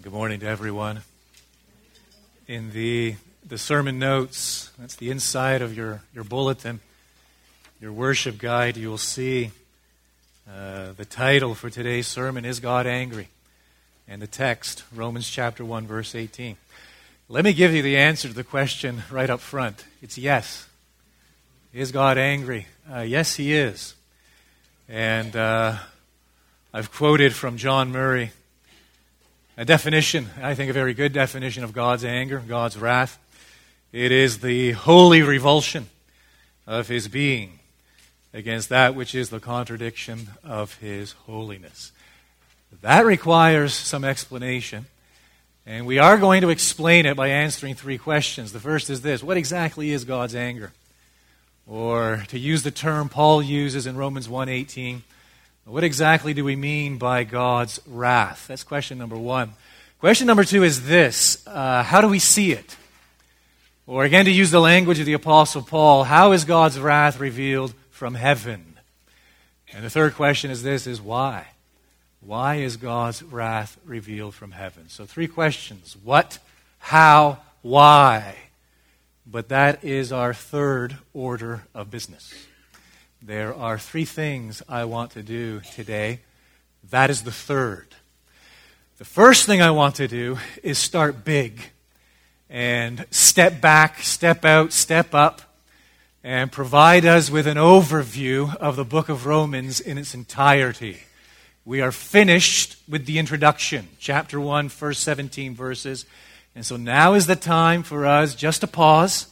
Good morning to everyone. In the, the sermon notes, that's the inside of your, your bulletin, your worship guide, you will see uh, the title for today's sermon is God Angry? And the text, Romans chapter 1, verse 18. Let me give you the answer to the question right up front. It's yes. Is God angry? Uh, yes, He is. And uh, I've quoted from John Murray a definition, I think a very good definition of God's anger, God's wrath. It is the holy revulsion of his being against that which is the contradiction of his holiness. That requires some explanation. And we are going to explain it by answering three questions. The first is this What exactly is God's anger? Or to use the term Paul uses in Romans 1:18, what exactly do we mean by God's wrath? That's question number one. Question number two is this uh, How do we see it? Or again, to use the language of the Apostle Paul, how is God's wrath revealed from heaven? And the third question is this is why? Why is God's wrath revealed from heaven? So three questions. What, how, why? But that is our third order of business. There are three things I want to do today. That is the third. The first thing I want to do is start big and step back, step out, step up, and provide us with an overview of the book of Romans in its entirety. We are finished with the introduction, chapter 1, first 17 verses. And so now is the time for us just to pause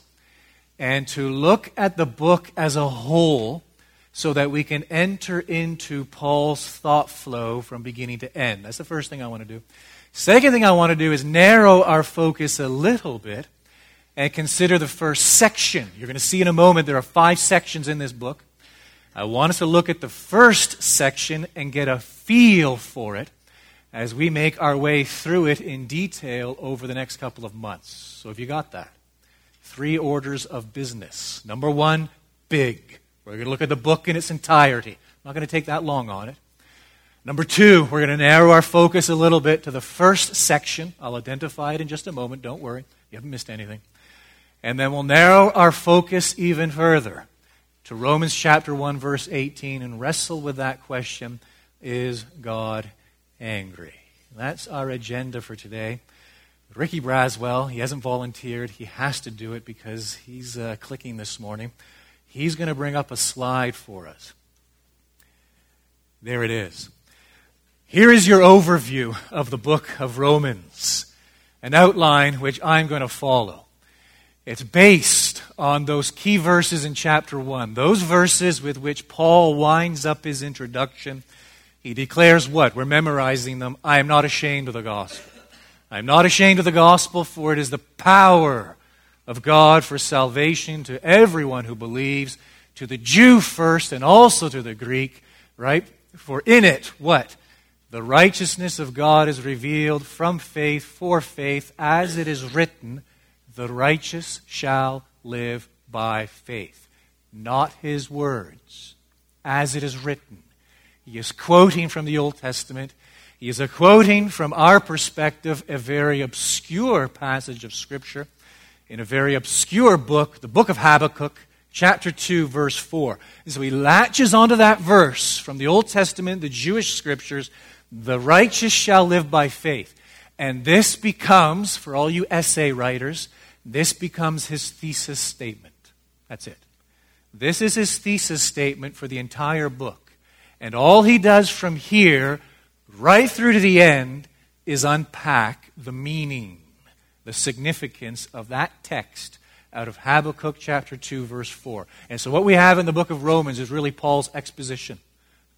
and to look at the book as a whole so that we can enter into Paul's thought flow from beginning to end. That's the first thing I want to do. Second thing I want to do is narrow our focus a little bit and consider the first section. You're going to see in a moment there are five sections in this book. I want us to look at the first section and get a feel for it as we make our way through it in detail over the next couple of months. So, have you got that? Three orders of business. Number one, big. We're going to look at the book in its entirety. I'm not going to take that long on it. Number two, we're going to narrow our focus a little bit to the first section. I'll identify it in just a moment. Don't worry. You haven't missed anything. And then we'll narrow our focus even further to Romans chapter 1, verse 18, and wrestle with that question Is God angry? That's our agenda for today. Ricky Braswell, he hasn't volunteered. He has to do it because he's uh, clicking this morning he's going to bring up a slide for us. There it is. Here is your overview of the book of Romans, an outline which I'm going to follow. It's based on those key verses in chapter 1, those verses with which Paul winds up his introduction. He declares what? We're memorizing them. I am not ashamed of the gospel. I am not ashamed of the gospel, for it is the power of God for salvation to everyone who believes, to the Jew first and also to the Greek, right? For in it, what? The righteousness of God is revealed from faith for faith, as it is written, the righteous shall live by faith. Not his words, as it is written. He is quoting from the Old Testament. He is quoting from our perspective a very obscure passage of Scripture in a very obscure book, the book of Habakkuk, chapter 2, verse 4. And so he latches onto that verse from the Old Testament, the Jewish scriptures the righteous shall live by faith. And this becomes, for all you essay writers, this becomes his thesis statement. That's it. This is his thesis statement for the entire book. And all he does from here right through to the end is unpack the meaning the significance of that text out of Habakkuk chapter 2, verse 4. And so, what we have in the book of Romans is really Paul's exposition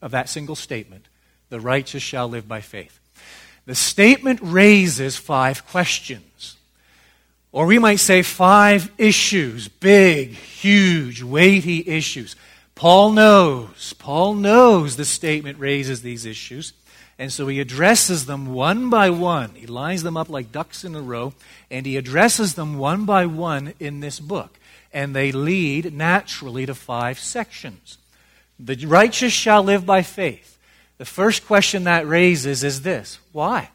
of that single statement the righteous shall live by faith. The statement raises five questions. Or we might say five issues, big, huge, weighty issues. Paul knows, Paul knows the statement raises these issues. And so he addresses them one by one. He lines them up like ducks in a row, and he addresses them one by one in this book. And they lead naturally to five sections. The righteous shall live by faith. The first question that raises is this why?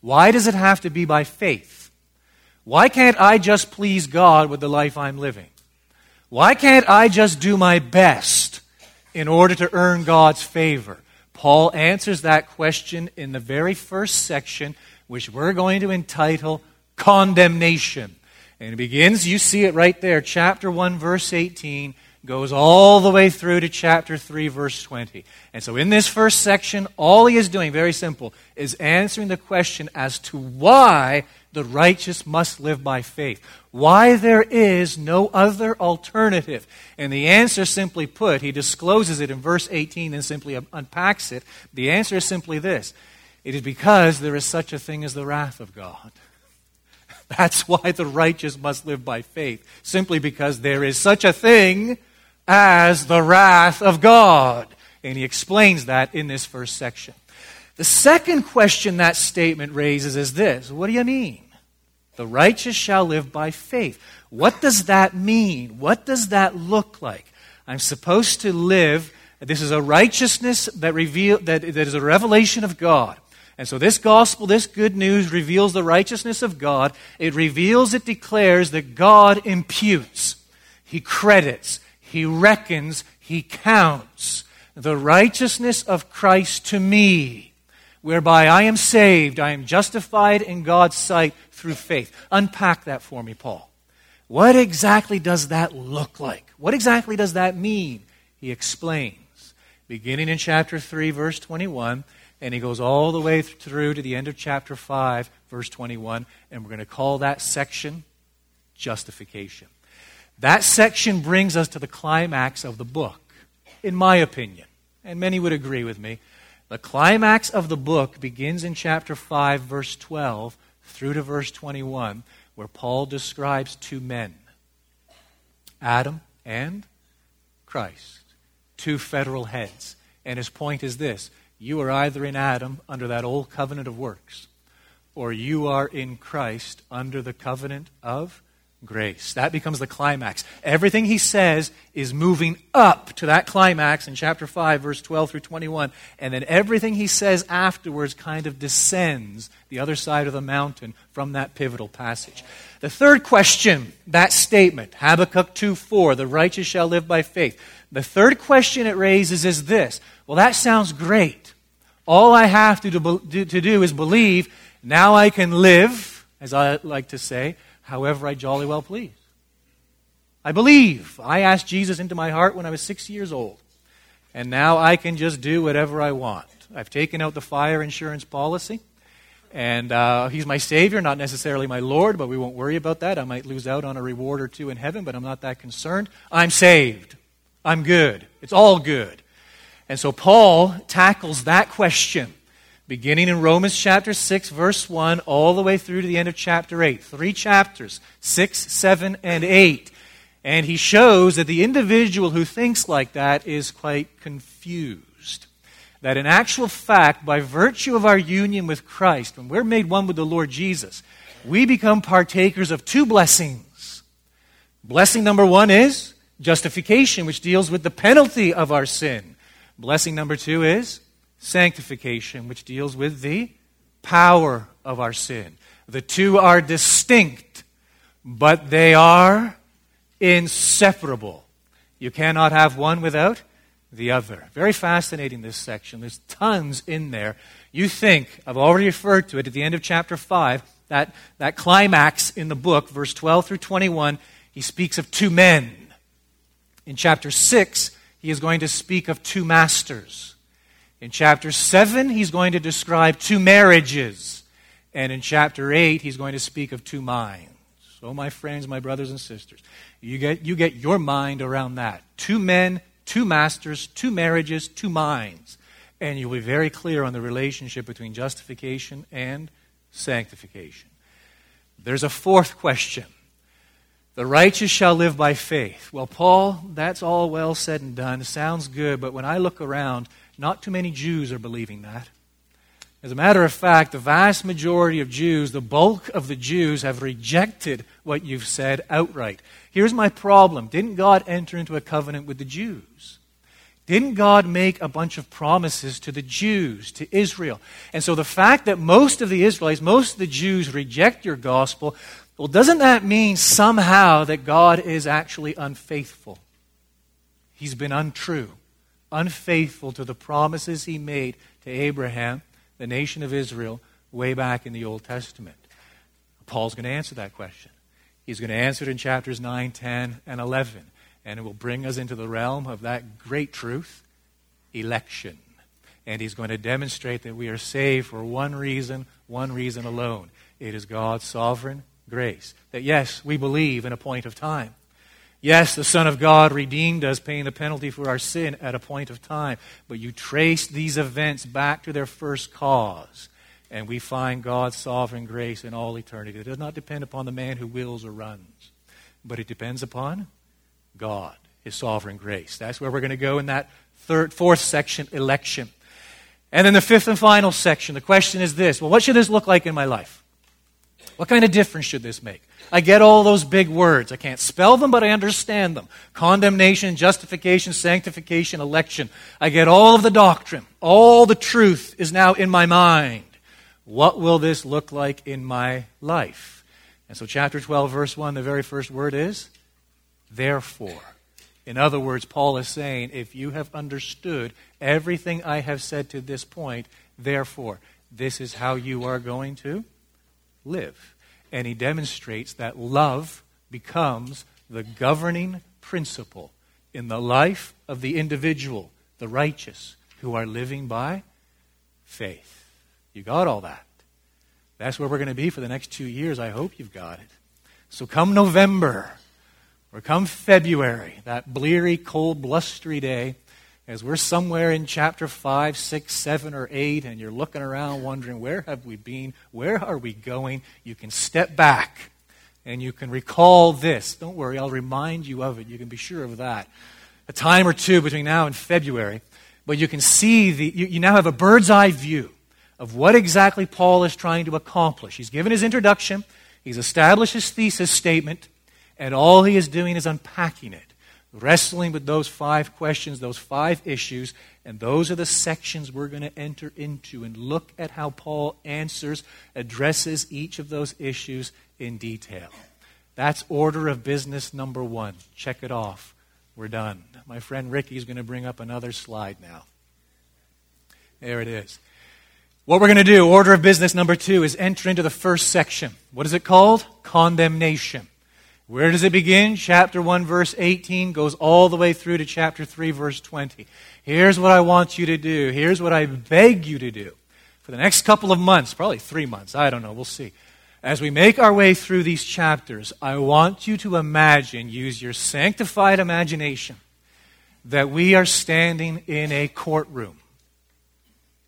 Why does it have to be by faith? Why can't I just please God with the life I'm living? Why can't I just do my best in order to earn God's favor? Paul answers that question in the very first section, which we're going to entitle Condemnation. And it begins, you see it right there, chapter 1, verse 18 goes all the way through to chapter 3, verse 20. And so in this first section, all he is doing, very simple, is answering the question as to why the righteous must live by faith. Why there is no other alternative. And the answer, simply put, he discloses it in verse 18 and simply unpacks it. The answer is simply this it is because there is such a thing as the wrath of God. That's why the righteous must live by faith, simply because there is such a thing as the wrath of God. And he explains that in this first section. The second question that statement raises is this What do you mean? The righteous shall live by faith. What does that mean? What does that look like? I'm supposed to live. This is a righteousness that, reveal, that, that is a revelation of God. And so, this gospel, this good news, reveals the righteousness of God. It reveals, it declares that God imputes, He credits, he reckons, He counts the righteousness of Christ to me, whereby I am saved, I am justified in God's sight through faith. Unpack that for me, Paul. What exactly does that look like? What exactly does that mean? He explains, beginning in chapter 3, verse 21, and he goes all the way through to the end of chapter 5, verse 21, and we're going to call that section justification. That section brings us to the climax of the book, in my opinion, and many would agree with me. The climax of the book begins in chapter 5, verse 12, through to verse 21, where Paul describes two men Adam and Christ, two federal heads. And his point is this you are either in Adam under that old covenant of works, or you are in Christ under the covenant of grace. That becomes the climax. Everything he says is moving up to that climax in chapter 5, verse 12 through 21. And then everything he says afterwards kind of descends the other side of the mountain from that pivotal passage. The third question, that statement, Habakkuk 2 4, the righteous shall live by faith. The third question it raises is this Well, that sounds great. All I have to do, to do is believe. Now I can live, as I like to say however I jolly well please. I believe. I asked Jesus into my heart when I was six years old. And now I can just do whatever I want. I've taken out the fire insurance policy. And uh, he's my Savior, not necessarily my Lord, but we won't worry about that. I might lose out on a reward or two in heaven, but I'm not that concerned. I'm saved. I'm good. It's all good. And so Paul tackles that question beginning in Romans chapter 6, verse 1, all the way through to the end of chapter 8. Three chapters 6, 7, and 8. And he shows that the individual who thinks like that is quite confused. That in actual fact, by virtue of our union with Christ, when we're made one with the Lord Jesus, we become partakers of two blessings. Blessing number one is justification, which deals with the penalty of our sin. Blessing number two is sanctification, which deals with the power of our sin. The two are distinct, but they are inseparable. You cannot have one without the other. Very fascinating, this section. There's tons in there. You think, I've already referred to it at the end of chapter 5, that, that climax in the book, verse 12 through 21, he speaks of two men. In chapter 6, he is going to speak of two masters. In chapter 7, he's going to describe two marriages. And in chapter 8, he's going to speak of two minds. So, my friends, my brothers and sisters, you get, you get your mind around that. Two men, two masters, two marriages, two minds. And you'll be very clear on the relationship between justification and sanctification. There's a fourth question. The righteous shall live by faith. Well, Paul, that's all well said and done. Sounds good, but when I look around, not too many Jews are believing that. As a matter of fact, the vast majority of Jews, the bulk of the Jews, have rejected what you've said outright. Here's my problem Didn't God enter into a covenant with the Jews? Didn't God make a bunch of promises to the Jews, to Israel? And so the fact that most of the Israelites, most of the Jews reject your gospel, well, doesn't that mean somehow that God is actually unfaithful? He's been untrue, unfaithful to the promises he made to Abraham, the nation of Israel, way back in the Old Testament. Paul's going to answer that question. He's going to answer it in chapters 9, 10, and 11. And it will bring us into the realm of that great truth election. And he's going to demonstrate that we are saved for one reason, one reason alone. It is God's sovereign grace. That yes, we believe in a point of time. Yes, the Son of God redeemed us, paying the penalty for our sin at a point of time. But you trace these events back to their first cause, and we find God's sovereign grace in all eternity. It does not depend upon the man who wills or runs, but it depends upon God, His sovereign grace. That's where we're going to go in that third, fourth section, election. And then the fifth and final section, the question is this well, what should this look like in my life? What kind of difference should this make? I get all those big words. I can't spell them, but I understand them. Condemnation, justification, sanctification, election. I get all of the doctrine. All the truth is now in my mind. What will this look like in my life? And so, chapter 12, verse 1, the very first word is therefore. In other words, Paul is saying, if you have understood everything I have said to this point, therefore, this is how you are going to live. And he demonstrates that love becomes the governing principle in the life of the individual, the righteous, who are living by faith. You got all that. That's where we're going to be for the next two years. I hope you've got it. So come November, or come February, that bleary, cold, blustery day, as we're somewhere in chapter 5, 6, 7, or 8, and you're looking around wondering, where have we been? Where are we going? You can step back and you can recall this. Don't worry, I'll remind you of it. You can be sure of that. A time or two between now and February, but you can see the, you, you now have a bird's eye view of what exactly Paul is trying to accomplish. He's given his introduction, he's established his thesis statement, and all he is doing is unpacking it, wrestling with those five questions, those five issues, and those are the sections we're going to enter into and look at how Paul answers, addresses each of those issues in detail. That's order of business number one. Check it off. We're done. My friend Ricky is going to bring up another slide now. There it is. What we're going to do, order of business number two, is enter into the first section. What is it called? Condemnation. Where does it begin? Chapter 1, verse 18 goes all the way through to chapter 3, verse 20. Here's what I want you to do. Here's what I beg you to do. For the next couple of months, probably three months, I don't know, we'll see. As we make our way through these chapters, I want you to imagine, use your sanctified imagination, that we are standing in a courtroom.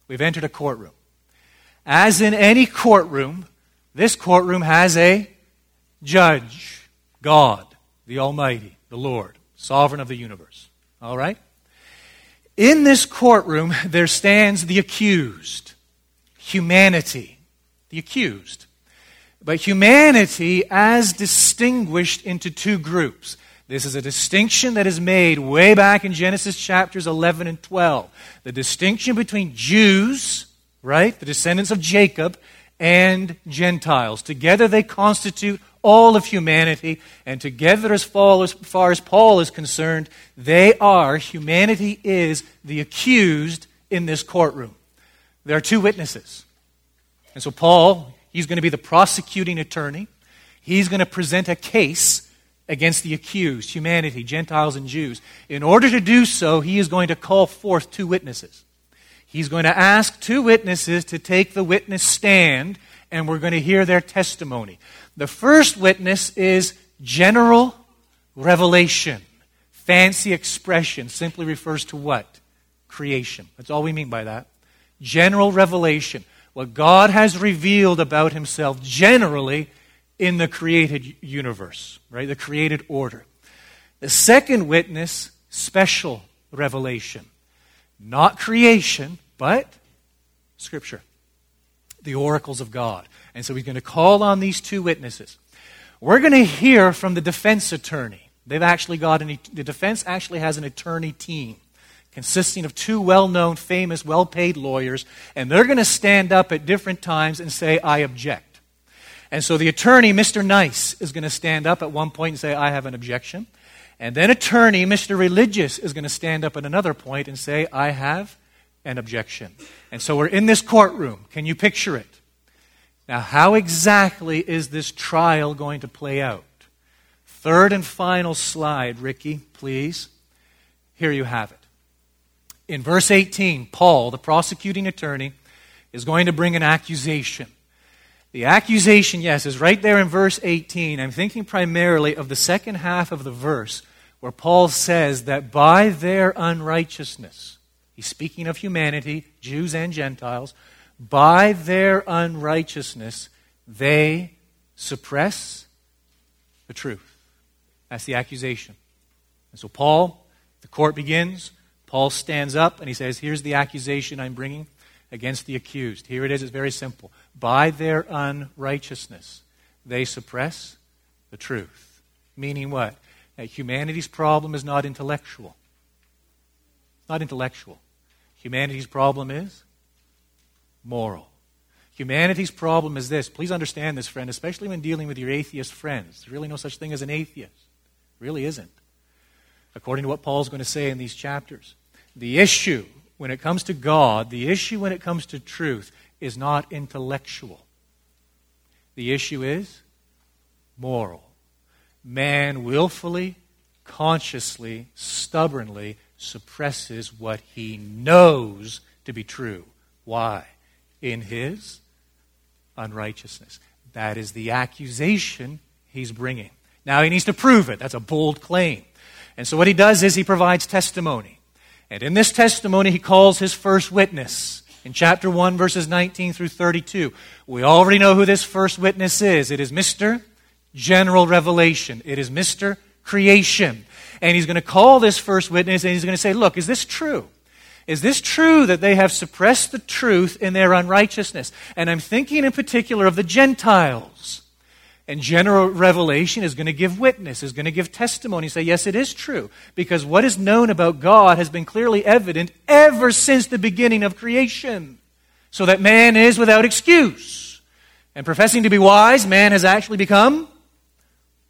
We've entered a courtroom. As in any courtroom, this courtroom has a judge. God, the Almighty, the Lord, sovereign of the universe. All right? In this courtroom, there stands the accused, humanity, the accused. But humanity as distinguished into two groups. This is a distinction that is made way back in Genesis chapters 11 and 12. The distinction between Jews, right, the descendants of Jacob, and Gentiles. Together they constitute all of humanity, and together, as far as, Paul is concerned, they are, humanity is the accused in this courtroom. There are two witnesses. And so, Paul, he's going to be the prosecuting attorney. He's going to present a case against the accused, humanity, Gentiles, and Jews. In order to do so, he is going to call forth two witnesses. He's going to ask two witnesses to take the witness stand, and we're going to hear their testimony. The first witness is general revelation. Fancy expression simply refers to what? Creation. That's all we mean by that. General revelation. What God has revealed about himself generally in the created universe, right? The created order. The second witness, special revelation. Not creation, but Scripture. The oracles of God. And so he's going to call on these two witnesses. We're going to hear from the defense attorney. They've actually got an, the defense actually has an attorney team consisting of two well known, famous, well paid lawyers, and they're going to stand up at different times and say, I object. And so the attorney, Mr. Nice, is going to stand up at one point and say, I have an objection. And then attorney, Mr. Religious, is going to stand up at another point and say, I have an objection. And so we're in this courtroom. Can you picture it? Now, how exactly is this trial going to play out? Third and final slide, Ricky, please. Here you have it. In verse 18, Paul, the prosecuting attorney, is going to bring an accusation. The accusation, yes, is right there in verse 18. I'm thinking primarily of the second half of the verse where Paul says that by their unrighteousness, he's speaking of humanity, Jews and Gentiles, by their unrighteousness, they suppress the truth. That's the accusation. And so, Paul, the court begins. Paul stands up and he says, Here's the accusation I'm bringing against the accused. Here it is, it's very simple. By their unrighteousness, they suppress the truth. Meaning what? That humanity's problem is not intellectual. It's not intellectual. Humanity's problem is moral. Humanity's problem is this. Please understand this, friend, especially when dealing with your atheist friends. There's really no such thing as an atheist. really isn't. According to what Paul's going to say in these chapters. The issue when it comes to God, the issue when it comes to truth, is not intellectual. The issue is moral. Man willfully, consciously, stubbornly suppresses what he knows to be true. Why? In his unrighteousness. That is the accusation he's bringing. Now he needs to prove it. That's a bold claim. And so what he does is he provides testimony. And in this testimony, he calls his first witness in chapter 1, verses 19 through 32. We already know who this first witness is. It is Mr. General Revelation, it is Mr. Creation. And he's going to call this first witness and he's going to say, Look, is this true? Is this true that they have suppressed the truth in their unrighteousness? And I'm thinking in particular of the Gentiles. And general revelation is going to give witness, is going to give testimony, say, yes, it is true. Because what is known about God has been clearly evident ever since the beginning of creation. So that man is without excuse. And professing to be wise, man has actually become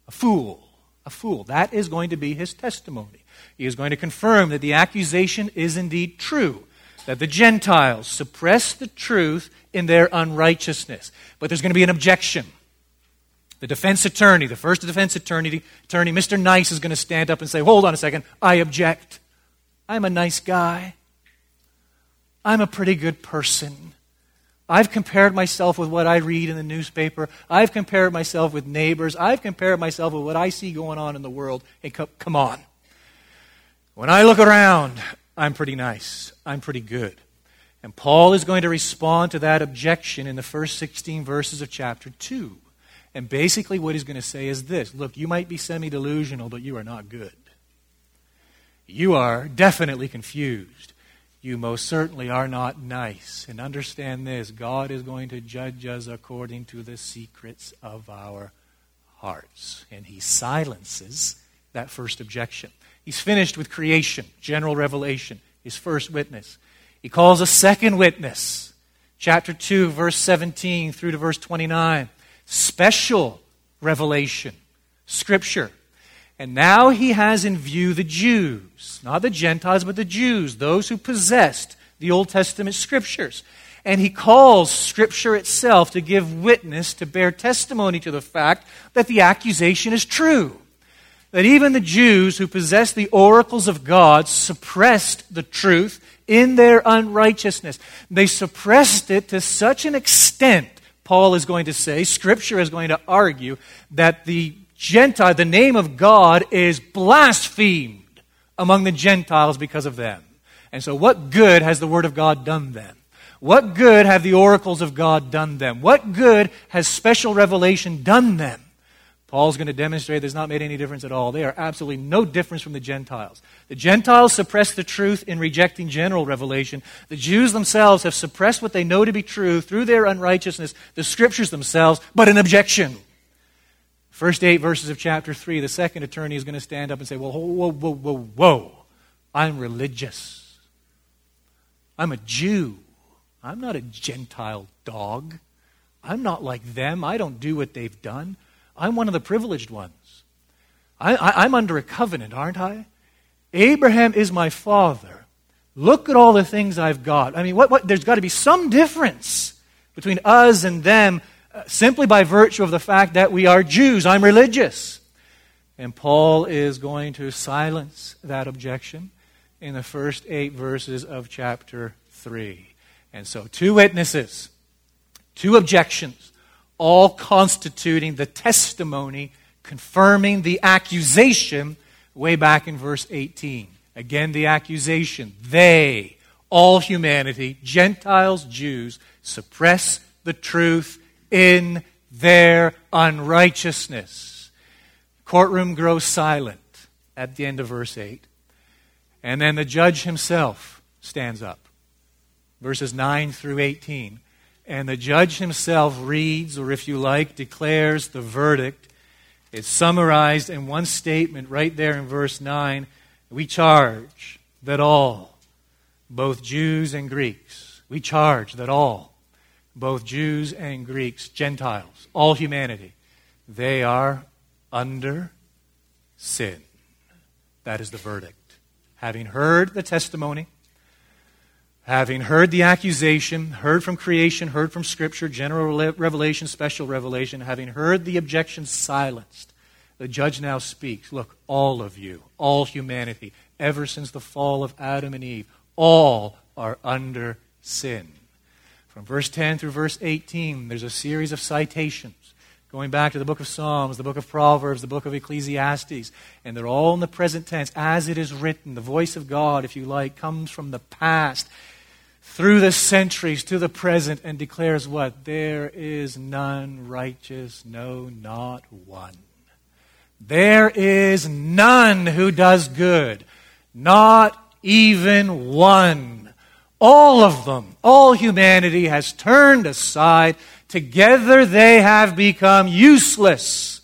a fool. A fool. That is going to be his testimony. He is going to confirm that the accusation is indeed true. That the Gentiles suppress the truth in their unrighteousness. But there's going to be an objection. The defense attorney, the first defense attorney, attorney, Mr. Nice, is going to stand up and say, Hold on a second, I object. I'm a nice guy. I'm a pretty good person. I've compared myself with what I read in the newspaper. I've compared myself with neighbors. I've compared myself with what I see going on in the world. Hey, come on. When I look around, I'm pretty nice. I'm pretty good. And Paul is going to respond to that objection in the first 16 verses of chapter 2. And basically, what he's going to say is this Look, you might be semi delusional, but you are not good. You are definitely confused. You most certainly are not nice. And understand this God is going to judge us according to the secrets of our hearts. And he silences that first objection. He's finished with creation, general revelation, his first witness. He calls a second witness, chapter 2, verse 17 through to verse 29 special revelation, Scripture. And now he has in view the Jews, not the Gentiles, but the Jews, those who possessed the Old Testament Scriptures. And he calls Scripture itself to give witness, to bear testimony to the fact that the accusation is true. That even the Jews who possessed the oracles of God suppressed the truth in their unrighteousness. They suppressed it to such an extent Paul is going to say, Scripture is going to argue that the Gentile, the name of God is blasphemed among the Gentiles because of them. And so, what good has the Word of God done them? What good have the oracles of God done them? What good has special revelation done them? Paul's going to demonstrate there's not made any difference at all. They are absolutely no difference from the Gentiles. The Gentiles suppress the truth in rejecting general revelation. The Jews themselves have suppressed what they know to be true through their unrighteousness, the scriptures themselves, but an objection. First eight verses of chapter 3, the second attorney is going to stand up and say, Well, whoa, whoa, whoa, whoa. I'm religious. I'm a Jew. I'm not a Gentile dog. I'm not like them. I don't do what they've done. I'm one of the privileged ones. I, am under a covenant, aren't I? Abraham is my father. Look at all the things I've got. I mean, what, what, there's got to be some difference between us and them uh, simply by virtue of the fact that we are Jews. I'm religious. And Paul is going to silence that objection in the first eight verses of chapter 3. And so, two witnesses, two objections, all constituting the testimony confirming the accusation way back in verse 18. Again, the accusation. They, all humanity, Gentiles, Jews, suppress the truth in their unrighteousness. Courtroom grows silent at the end of verse 8. And then the judge himself stands up. Verses 9 through 18. And the judge himself reads, or if you like, declares the verdict. It's summarized in one statement right there in verse 9. We charge that all, both Jews and Greeks, we charge that all, both Jews and Greeks, Gentiles, all humanity, they are under sin. That is the verdict. Having heard the testimony, having heard the accusation, heard from creation, heard from Scripture, general revelation, special revelation, having heard the objection silenced, the judge now speaks. Look, all of you, all humanity, ever since the fall of Adam and Eve, all are under sin. From verse 10 through verse 18, there's a series of citations going back to the book of Psalms, the book of Proverbs, the book of Ecclesiastes, and they're all in the present tense, as it is written. The voice of God, if you like, comes from the past through the centuries to the present and declares what? There is none righteous, no, not one. There is none who does good, not even one. All of them, all humanity has turned aside. Together they have become useless,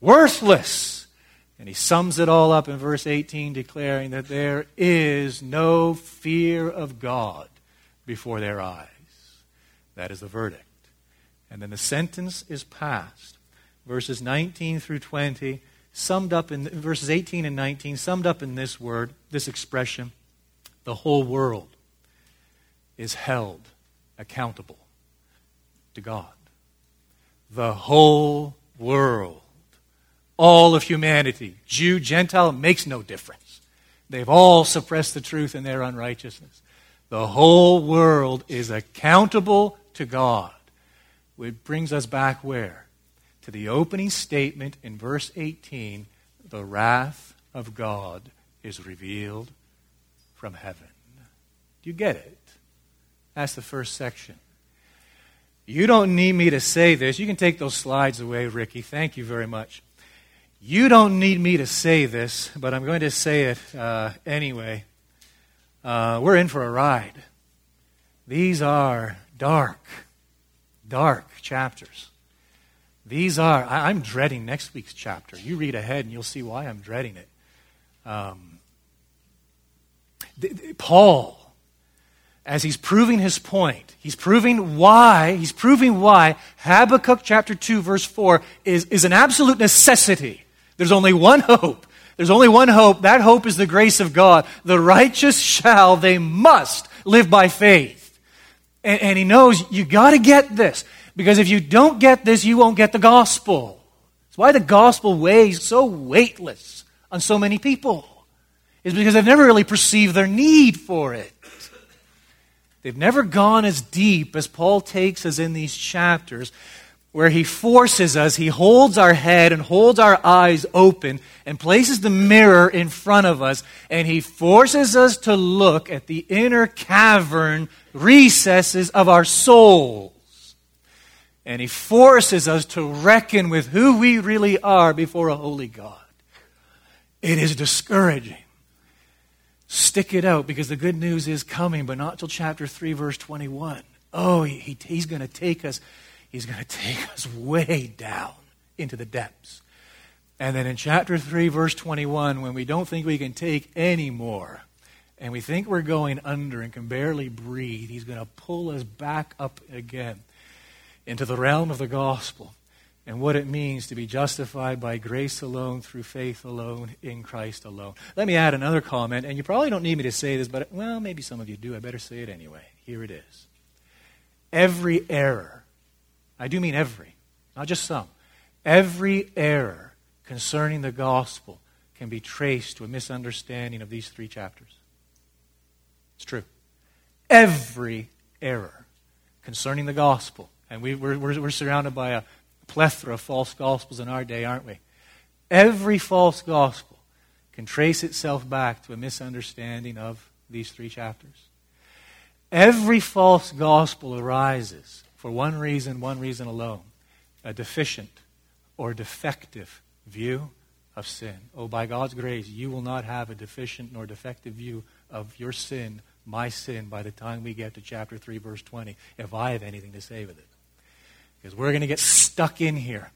worthless. And he sums it all up in verse 18, declaring that there is no fear of God before their eyes. That is the verdict. And then the sentence is passed. Verses 19 through 20, summed up in verses 18 and 19, summed up in this word, this expression the whole world is held accountable to God. The whole world, all of humanity, Jew, Gentile, makes no difference. They've all suppressed the truth in their unrighteousness. The whole world is accountable to God. Which brings us back where? To the opening statement in verse 18 the wrath of God is revealed from heaven. Do you get it? That's the first section. You don't need me to say this. You can take those slides away, Ricky. Thank you very much. You don't need me to say this, but I'm going to say it uh, anyway. Uh, we're in for a ride. These are dark, dark chapters. These are, I, am dreading next week's chapter. You read ahead and you'll see why I'm dreading it. Um, th- th- Paul as he's proving his point. He's proving why, he's proving why Habakkuk chapter 2 verse 4 is, is an absolute necessity. There's only one hope. There's only one hope. That hope is the grace of God. The righteous shall, they must live by faith. And, and he knows you got to get this. Because if you don't get this, you won't get the gospel. It's why the gospel weighs so weightless on so many people. Is because they've never really perceived their need for it. They've never gone as deep as Paul takes us in these chapters, where he forces us, he holds our head and holds our eyes open and places the mirror in front of us, and he forces us to look at the inner cavern recesses of our souls. And he forces us to reckon with who we really are before a holy God. It is discouraging. Stick it out because the good news is coming, but not till chapter 3, verse 21. Oh, he, he's going to take us, he's going to take us way down into the depths. And then in chapter 3, verse 21, when we don't think we can take any more, and we think we're going under and can barely breathe, He's going to pull us back up again into the realm of the gospel and what it means to be justified by grace alone, through faith alone, in Christ alone. Let me add another comment, and you probably don't need me to say this, but well, maybe some of you do. I better say it anyway. Here it is. Every error, I do mean every, not just some, every error concerning the gospel can be traced to a misunderstanding of these three chapters. It's true. Every error concerning the gospel, and we, we're, we're, we're surrounded by a plethora of false gospels in our day, aren't we? Every false gospel can trace itself back to a misunderstanding of these three chapters. Every false gospel arises for one reason, one reason alone a deficient or defective view of sin. Oh, by God's grace, you will not have a deficient nor defective view of your sin, my sin, by the time we get to chapter 3, verse 20, if I have anything to say with it. Because we're going to get stuck in here.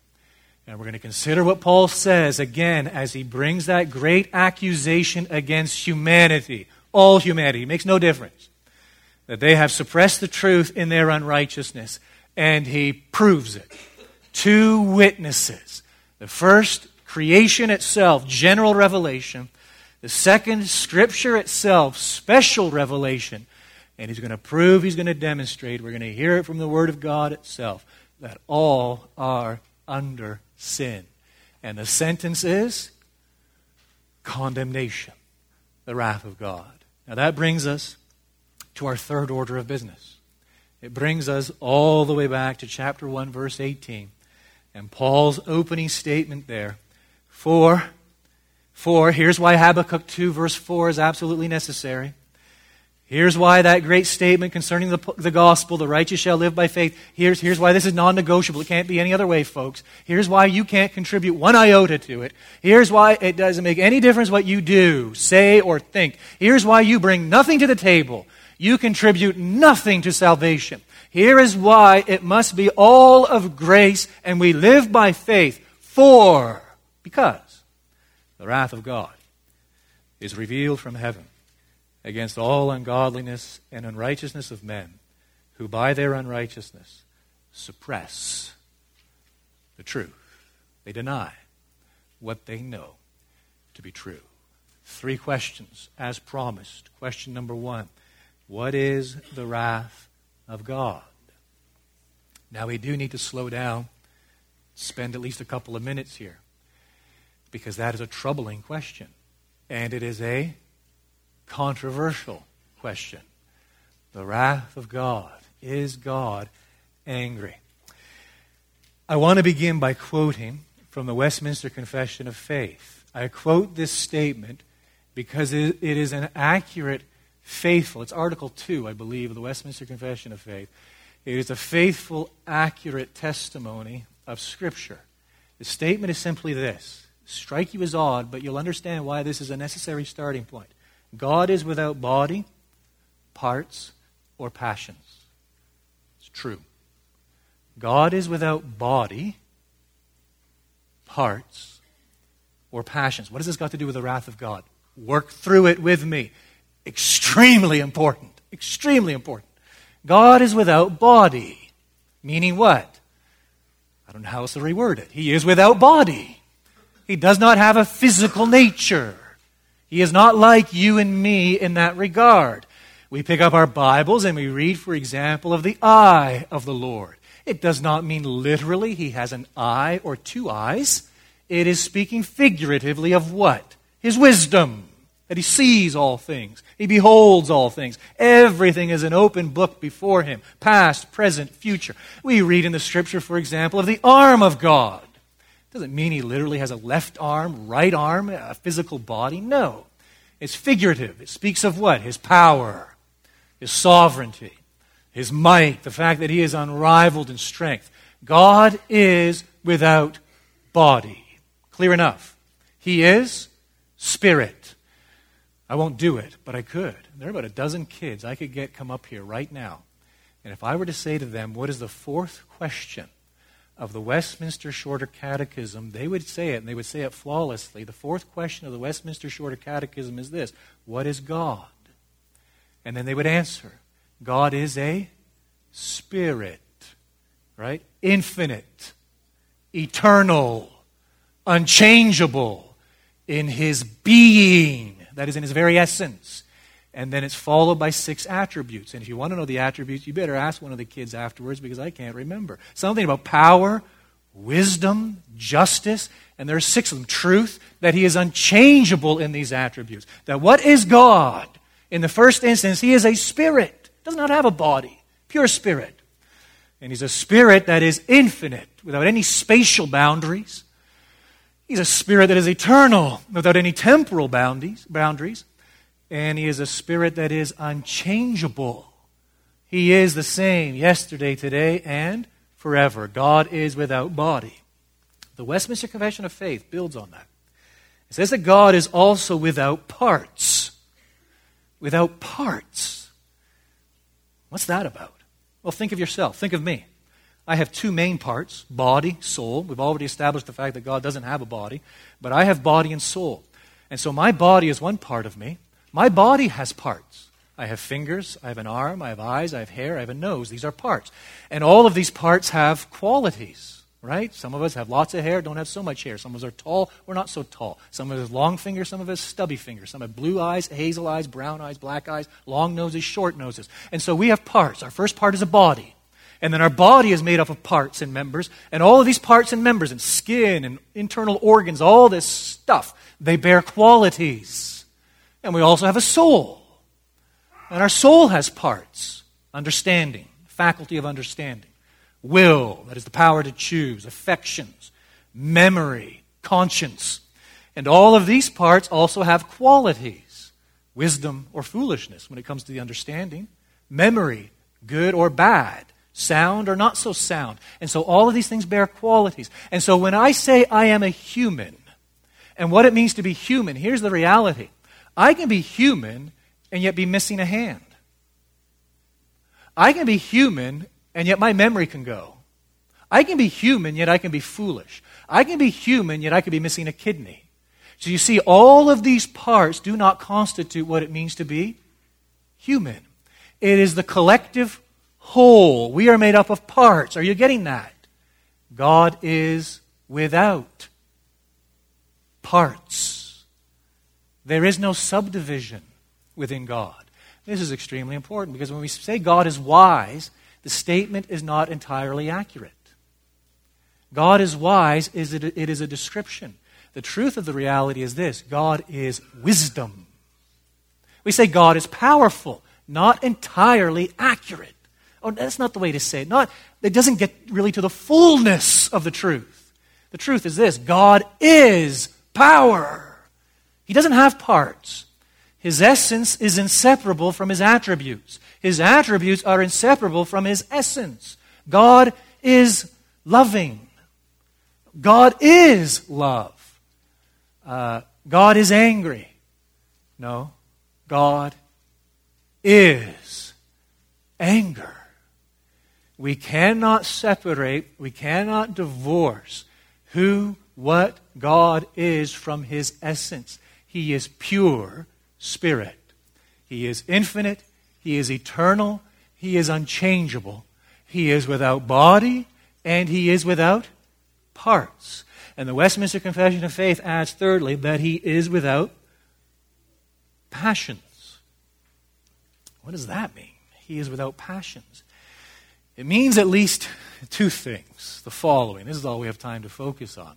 And we're going to consider what Paul says again as he brings that great accusation against humanity, all humanity. It makes no difference. That they have suppressed the truth in their unrighteousness. And he proves it. Two witnesses. The first, creation itself, general revelation. The second, Scripture itself, special revelation. And he's going to prove, he's going to demonstrate. We're going to hear it from the Word of God itself that all are under sin. And the sentence is condemnation, the wrath of God. Now that brings us to our third order of business. It brings us all the way back to chapter 1, verse 18. And Paul's opening statement there. For, for, here's why Habakkuk 2, verse 4 is absolutely necessary. Here's why that great statement concerning the, the gospel, the righteous shall live by faith, here's, here's why this is non negotiable. It can't be any other way, folks. Here's why you can't contribute one iota to it. Here's why it doesn't make any difference what you do, say, or think. Here's why you bring nothing to the table. You contribute nothing to salvation. Here is why it must be all of grace and we live by faith. For, because the wrath of God is revealed from heaven against all ungodliness and unrighteousness of men who by their unrighteousness suppress the truth. They deny what they know to be true. Three questions, as promised. Question number one What is the wrath of God? Now, we do need to slow down, spend at least a couple of minutes here, because that is a troubling question. And it is a controversial question. The wrath of God. Is God angry? I want to begin by quoting from the Westminster Confession of Faith. I quote this statement because it is an accurate, faithful, it's Article 2, I believe, of the Westminster Confession of Faith. It is a faithful, accurate testimony of Scripture. The statement is simply this strike you as odd, but you'll understand why this is a necessary starting point. God is without body, parts, or passions. It's true. God is without body, parts, or passions. What has this got to do with the wrath of God? Work through it with me. Extremely important. Extremely important. God is without body. Meaning what? I don't know how else to reword it. He is without body. He does not have a physical nature. He is not like you and me in that regard. We pick up our Bibles and we read, for example, of the eye of the Lord. It does not mean literally he has an eye or two eyes. It is speaking figuratively of what? His wisdom. That he sees all things. He beholds all things. Everything is an open book before him. Past, present, future. We read in the scripture, for example, of the arm of God. It Doesn't mean he literally has a left arm, right arm, a physical body. No. It's figurative. It speaks of what? His power, his sovereignty, his might, the fact that he is unrivaled in strength. God is without body. Clear enough. He is spirit. I won't do it, but I could. There are about a dozen kids I could get come up here right now. And if I were to say to them, what is the fourth question of the Westminster Shorter Catechism, they would say it, and they would say it flawlessly. The fourth question of the Westminster Shorter Catechism is this What is God? And then they would answer God is a spirit, right? Infinite, eternal, unchangeable in his being, that is, in his very essence. And then it's followed by six attributes. And if you want to know the attributes, you better ask one of the kids afterwards because I can't remember. Something about power, wisdom, justice, and there are six of them. Truth, that he is unchangeable in these attributes. That what is God? In the first instance, he is a spirit, does not have a body, pure spirit. And he's a spirit that is infinite, without any spatial boundaries. He's a spirit that is eternal, without any temporal boundaries. boundaries. And he is a spirit that is unchangeable. He is the same yesterday, today, and forever. God is without body. The Westminster Confession of Faith builds on that. It says that God is also without parts. Without parts. What's that about? Well, think of yourself. Think of me. I have two main parts body, soul. We've already established the fact that God doesn't have a body, but I have body and soul. And so my body is one part of me. My body has parts. I have fingers, I have an arm, I have eyes, I have hair, I have a nose. These are parts. And all of these parts have qualities, right? Some of us have lots of hair, don't have so much hair. Some of us are tall, we're not so tall. Some of us have long fingers, some of us stubby fingers. Some have blue eyes, hazel eyes, brown eyes, black eyes, long noses, short noses. And so we have parts. Our first part is a body. And then our body is made up of parts and members. And all of these parts and members, and skin and internal organs, all this stuff, they bear qualities. And we also have a soul. And our soul has parts. Understanding, faculty of understanding, will, that is the power to choose, affections, memory, conscience. And all of these parts also have qualities. Wisdom or foolishness when it comes to the understanding, memory, good or bad, sound or not so sound. And so all of these things bear qualities. And so when I say I am a human, and what it means to be human, here's the reality I can be human and yet be missing a hand. I can be human and yet my memory can go. I can be human yet I can be foolish. I can be human yet I could be missing a kidney. So you see, all of these parts do not constitute what it means to be human. It is the collective whole. We are made up of parts. Are you getting that? God is without parts. There is no subdivision within God. This is extremely important because when we say God is wise, the statement is not entirely accurate. God is wise, is it, it is a description. The truth of the reality is this God is wisdom. We say God is powerful, not entirely accurate. Oh, that's not the way to say it. Not, it doesn't get really to the fullness of the truth. The truth is this God is power. He doesn't have parts. His essence is inseparable from his attributes. His attributes are inseparable from his essence. God is loving. God is love. Uh, God is angry. No, God is anger. We cannot separate, we cannot divorce who, what God is from his essence. He is pure Spirit. He is infinite, He is eternal, He is unchangeable. He is without body, and He is without parts. And the Westminster Confession of Faith adds, thirdly, that He is without passions. What does that mean? He is without passions. It means at least two things. The following. This is all we have time to focus on.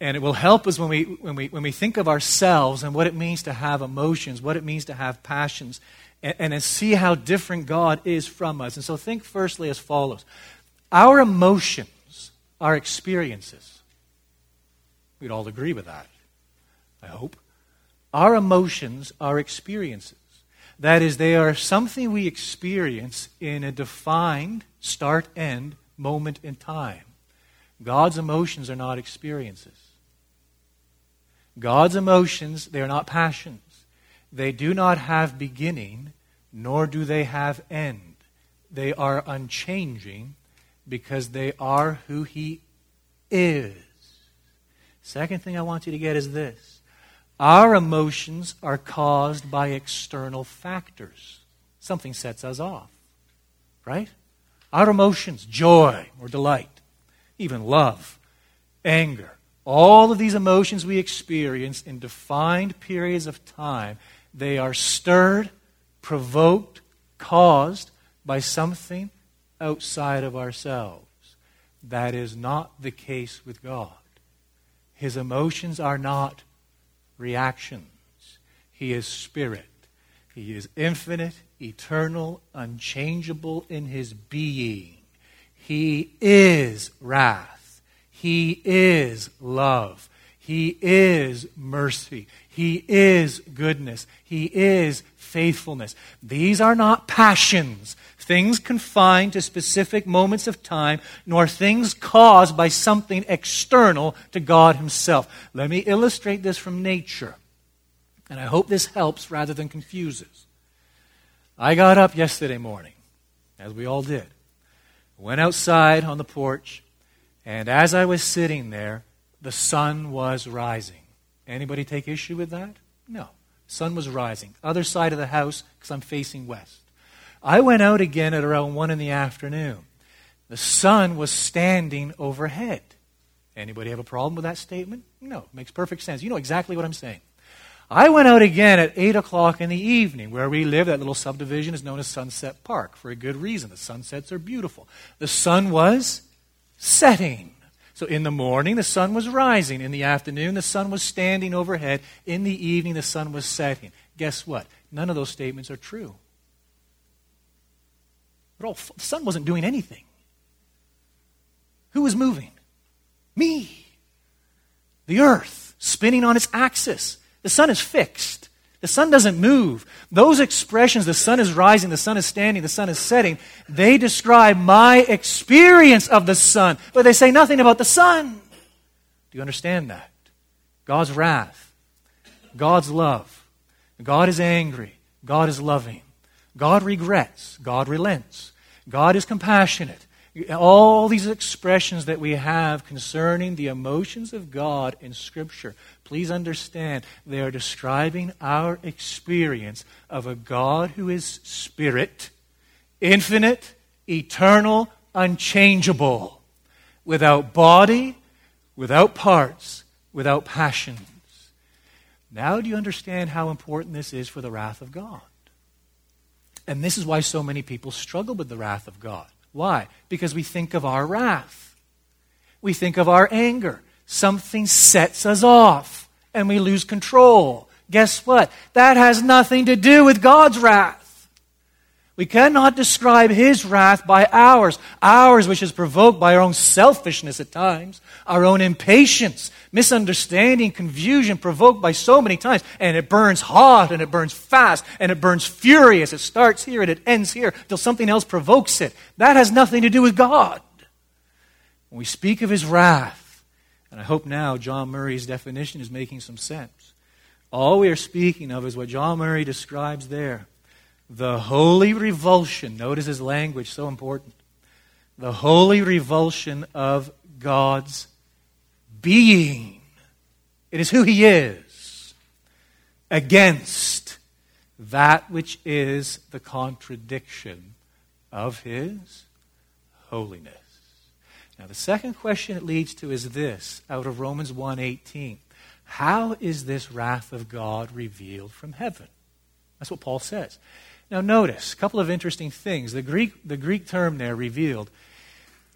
And it will help us when we, when, we, when we think of ourselves and what it means to have emotions, what it means to have passions, and, and see how different God is from us. And so think firstly as follows Our emotions are experiences. We'd all agree with that, I hope. Our emotions are experiences. That is, they are something we experience in a defined start end moment in time. God's emotions are not experiences. God's emotions, they are not passions. They do not have beginning, nor do they have end. They are unchanging because they are who He is. Second thing I want you to get is this our emotions are caused by external factors. something sets us off. Right? Our emotions, joy or delight, even love, anger, all of these emotions we experience in defined periods of time, they are stirred, provoked, caused by something outside of ourselves. That is not the case with God. His emotions are not reactions. He is spirit. He is infinite, eternal, unchangeable in his being. He is wrath. He is love. He is mercy. He is goodness. He is faithfulness. These are not passions, things confined to specific moments of time, nor things caused by something external to God Himself. Let me illustrate this from nature. And I hope this helps rather than confuses. I got up yesterday morning, as we all did, went outside on the porch, and as I was sitting there, the sun was rising. Anybody take issue with that? No. Sun was rising. Other side of the house, because I'm facing west. I went out again at around 1 in the afternoon. The sun was standing overhead. Anybody have a problem with that statement? No. It makes perfect sense. You know exactly what I'm saying. I went out again at 8 o'clock in the evening. Where we live, that little subdivision is known as Sunset Park for a good reason. The sunsets are beautiful. The sun was setting. So in the morning, the sun was rising. In the afternoon, the sun was standing overhead. In the evening, the sun was setting. Guess what? None of those statements are true. All, the sun wasn't doing anything. Who was moving? Me. The earth spinning on its axis. The sun is fixed. The sun doesn't move. Those expressions, the sun is rising, the sun is standing, the sun is setting, they describe my experience of the sun, but they say nothing about the sun. Do you understand that? God's wrath, God's love. God is angry, God is loving. God regrets, God relents. God is compassionate. All these expressions that we have concerning the emotions of God in Scripture, please understand they are describing our experience of a God who is spirit, infinite, eternal, unchangeable, without body, without parts, without passions. Now, do you understand how important this is for the wrath of God? And this is why so many people struggle with the wrath of God. Why? Because we think of our wrath. We think of our anger. Something sets us off and we lose control. Guess what? That has nothing to do with God's wrath. We cannot describe his wrath by ours, ours which is provoked by our own selfishness at times, our own impatience, misunderstanding, confusion provoked by so many times. And it burns hot and it burns fast and it burns furious. It starts here and it ends here till something else provokes it. That has nothing to do with God. When we speak of his wrath, and I hope now John Murray's definition is making some sense, all we are speaking of is what John Murray describes there the holy revulsion, notice his language, so important. The holy revulsion of God's being. It is who he is against that which is the contradiction of his holiness. Now the second question it leads to is this out of Romans 1:18. How is this wrath of God revealed from heaven? That's what Paul says. Now, notice a couple of interesting things. The Greek, the Greek term there, revealed,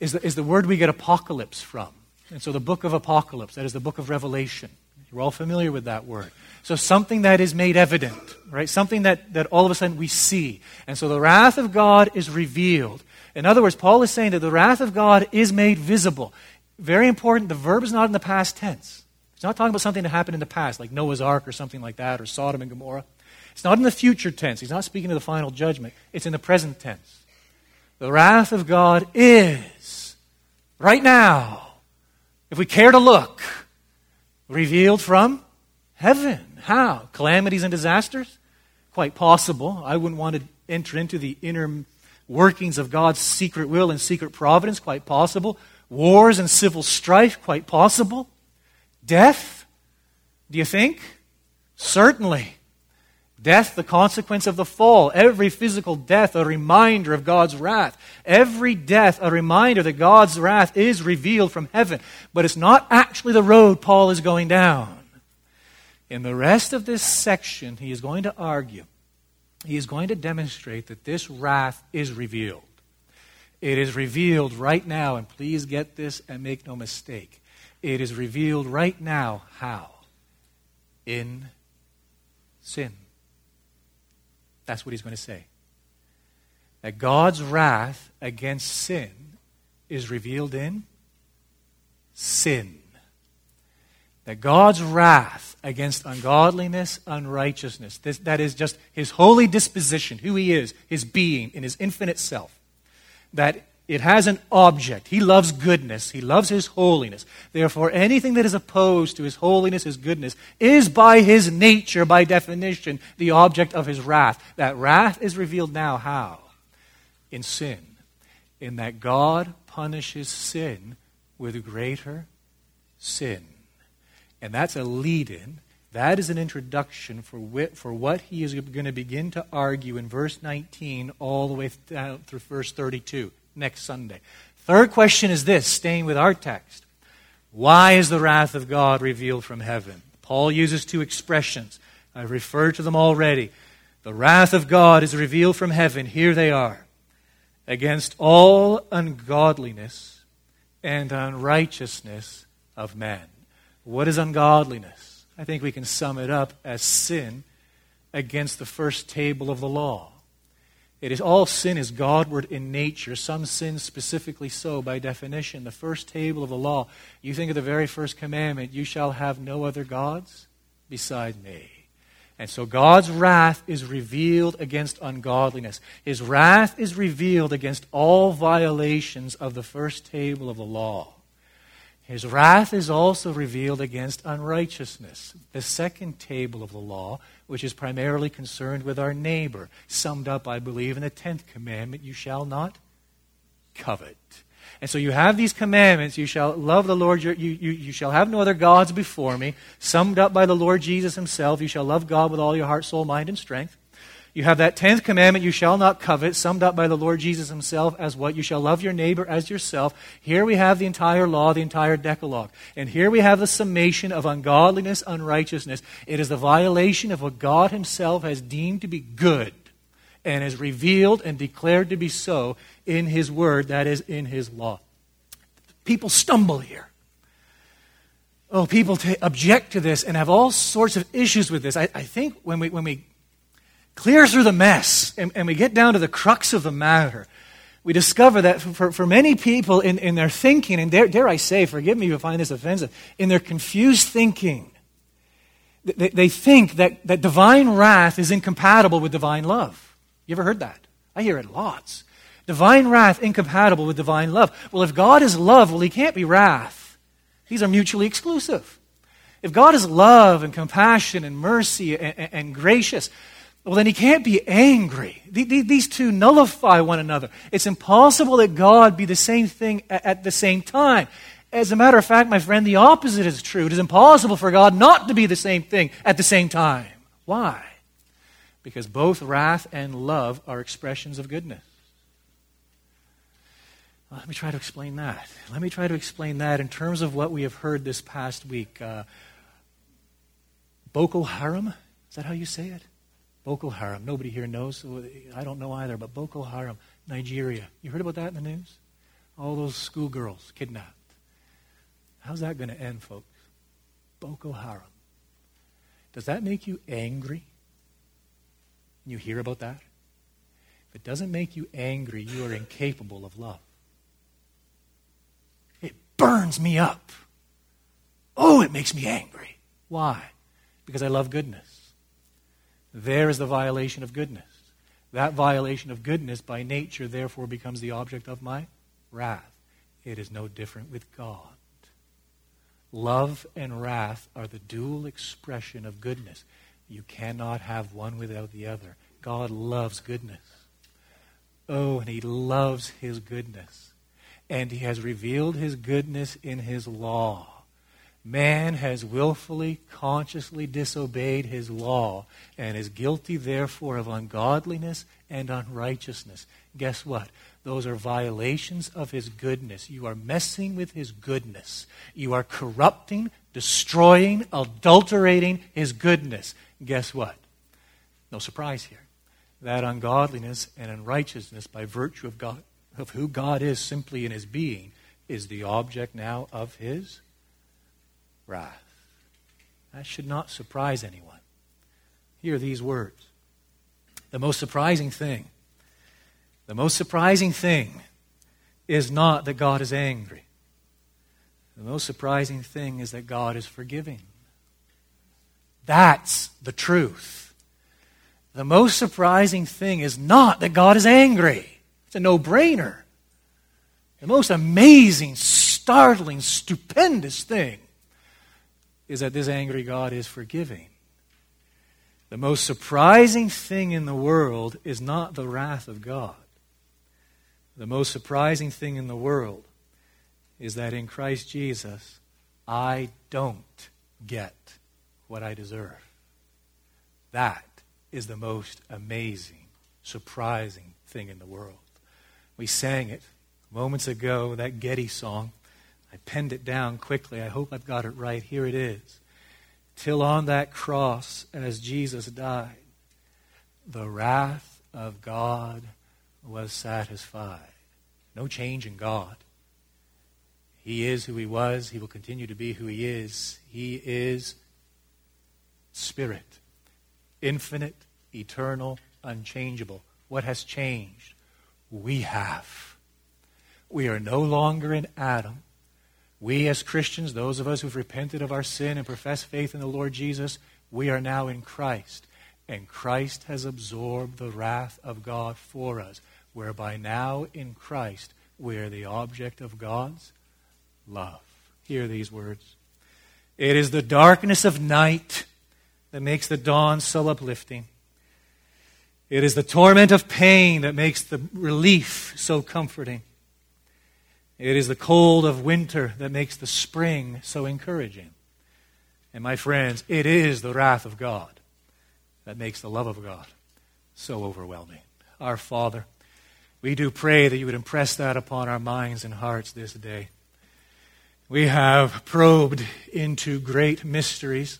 is the, is the word we get apocalypse from. And so the book of Apocalypse, that is the book of Revelation. You're all familiar with that word. So something that is made evident, right? Something that, that all of a sudden we see. And so the wrath of God is revealed. In other words, Paul is saying that the wrath of God is made visible. Very important, the verb is not in the past tense. It's not talking about something that happened in the past, like Noah's Ark or something like that, or Sodom and Gomorrah. It's not in the future tense. He's not speaking of the final judgment. It's in the present tense. The wrath of God is, right now, if we care to look, revealed from heaven. How? Calamities and disasters? Quite possible. I wouldn't want to enter into the inner workings of God's secret will and secret providence. Quite possible. Wars and civil strife? Quite possible. Death? Do you think? Certainly. Death, the consequence of the fall. Every physical death, a reminder of God's wrath. Every death, a reminder that God's wrath is revealed from heaven. But it's not actually the road Paul is going down. In the rest of this section, he is going to argue, he is going to demonstrate that this wrath is revealed. It is revealed right now, and please get this and make no mistake. It is revealed right now. How? In sin. That's what he's going to say. That God's wrath against sin is revealed in sin. That God's wrath against ungodliness, unrighteousness, this, that is just his holy disposition, who he is, his being, in his infinite self, that it has an object. He loves goodness. He loves his holiness. Therefore, anything that is opposed to his holiness, his goodness, is by his nature, by definition, the object of his wrath. That wrath is revealed now how? In sin. In that God punishes sin with greater sin. And that's a lead in. That is an introduction for, wh- for what he is going to begin to argue in verse 19 all the way down through verse 32 next Sunday. Third question is this, staying with our text. Why is the wrath of God revealed from heaven? Paul uses two expressions. I've referred to them already. The wrath of God is revealed from heaven. Here they are. Against all ungodliness and unrighteousness of man. What is ungodliness? I think we can sum it up as sin against the first table of the law. It is all sin is Godward in nature, some sin specifically so by definition. The first table of the law, you think of the very first commandment, you shall have no other gods beside me. And so God's wrath is revealed against ungodliness. His wrath is revealed against all violations of the first table of the law. His wrath is also revealed against unrighteousness, the second table of the law, which is primarily concerned with our neighbor, summed up, I believe, in the tenth commandment you shall not covet. And so you have these commandments. You shall love the Lord, your, you, you, you shall have no other gods before me, summed up by the Lord Jesus himself. You shall love God with all your heart, soul, mind, and strength. You have that tenth commandment, you shall not covet, summed up by the Lord Jesus himself as what? You shall love your neighbor as yourself. Here we have the entire law, the entire Decalogue. And here we have the summation of ungodliness, unrighteousness. It is the violation of what God himself has deemed to be good and has revealed and declared to be so in his word, that is, in his law. People stumble here. Oh, people t- object to this and have all sorts of issues with this. I, I think when we, when we clear through the mess and, and we get down to the crux of the matter, we discover that for, for many people in, in their thinking, and dare, dare I say, forgive me if you find this offensive, in their confused thinking, they, they think that, that divine wrath is incompatible with divine love. You ever heard that? I hear it lots. Divine wrath incompatible with divine love. Well, if God is love, well, he can't be wrath. These are mutually exclusive. If God is love and compassion and mercy and, and, and gracious, well, then he can't be angry. These two nullify one another. It's impossible that God be the same thing at the same time. As a matter of fact, my friend, the opposite is true. It is impossible for God not to be the same thing at the same time. Why? Because both wrath and love are expressions of goodness. Let me try to explain that. Let me try to explain that in terms of what we have heard this past week. Uh, Boko Haram, is that how you say it? Boko Haram. Nobody here knows. I don't know either, but Boko Haram, Nigeria. You heard about that in the news? All those schoolgirls kidnapped. How's that going to end, folks? Boko Haram. Does that make you angry? You hear about that? If it doesn't make you angry, you are incapable of love. It burns me up. Oh, it makes me angry. Why? Because I love goodness. There is the violation of goodness. That violation of goodness by nature, therefore, becomes the object of my wrath. It is no different with God. Love and wrath are the dual expression of goodness. You cannot have one without the other. God loves goodness. Oh, and He loves His goodness. And He has revealed His goodness in His law. Man has willfully, consciously disobeyed his law and is guilty, therefore, of ungodliness and unrighteousness. Guess what? Those are violations of his goodness. You are messing with his goodness. You are corrupting, destroying, adulterating his goodness. Guess what? No surprise here. That ungodliness and unrighteousness, by virtue of, God, of who God is simply in his being, is the object now of his wrath. That should not surprise anyone. Hear these words. The most surprising thing, the most surprising thing is not that God is angry. The most surprising thing is that God is forgiving. That's the truth. The most surprising thing is not that God is angry. It's a no brainer. The most amazing, startling, stupendous thing is that this angry God is forgiving. The most surprising thing in the world is not the wrath of God. The most surprising thing in the world is that in Christ Jesus, I don't get what I deserve. That is the most amazing, surprising thing in the world. We sang it moments ago, that Getty song. I penned it down quickly. I hope I've got it right. Here it is. Till on that cross, as Jesus died, the wrath of God was satisfied. No change in God. He is who he was. He will continue to be who he is. He is Spirit, infinite, eternal, unchangeable. What has changed? We have. We are no longer in Adam. We, as Christians, those of us who've repented of our sin and profess faith in the Lord Jesus, we are now in Christ. And Christ has absorbed the wrath of God for us, whereby now in Christ we are the object of God's love. Hear these words. It is the darkness of night that makes the dawn so uplifting. It is the torment of pain that makes the relief so comforting. It is the cold of winter that makes the spring so encouraging. And my friends, it is the wrath of God that makes the love of God so overwhelming. Our Father, we do pray that you would impress that upon our minds and hearts this day. We have probed into great mysteries.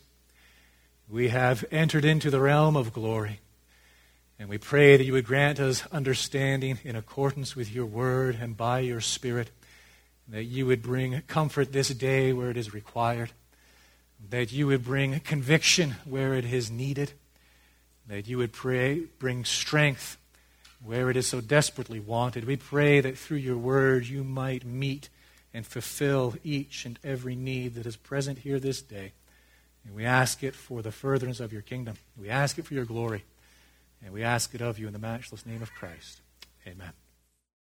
We have entered into the realm of glory. And we pray that you would grant us understanding in accordance with your word and by your Spirit that you would bring comfort this day where it is required, that you would bring conviction where it is needed, that you would pray, bring strength where it is so desperately wanted. We pray that through your word you might meet and fulfill each and every need that is present here this day. And we ask it for the furtherance of your kingdom. We ask it for your glory. And we ask it of you in the matchless name of Christ. Amen.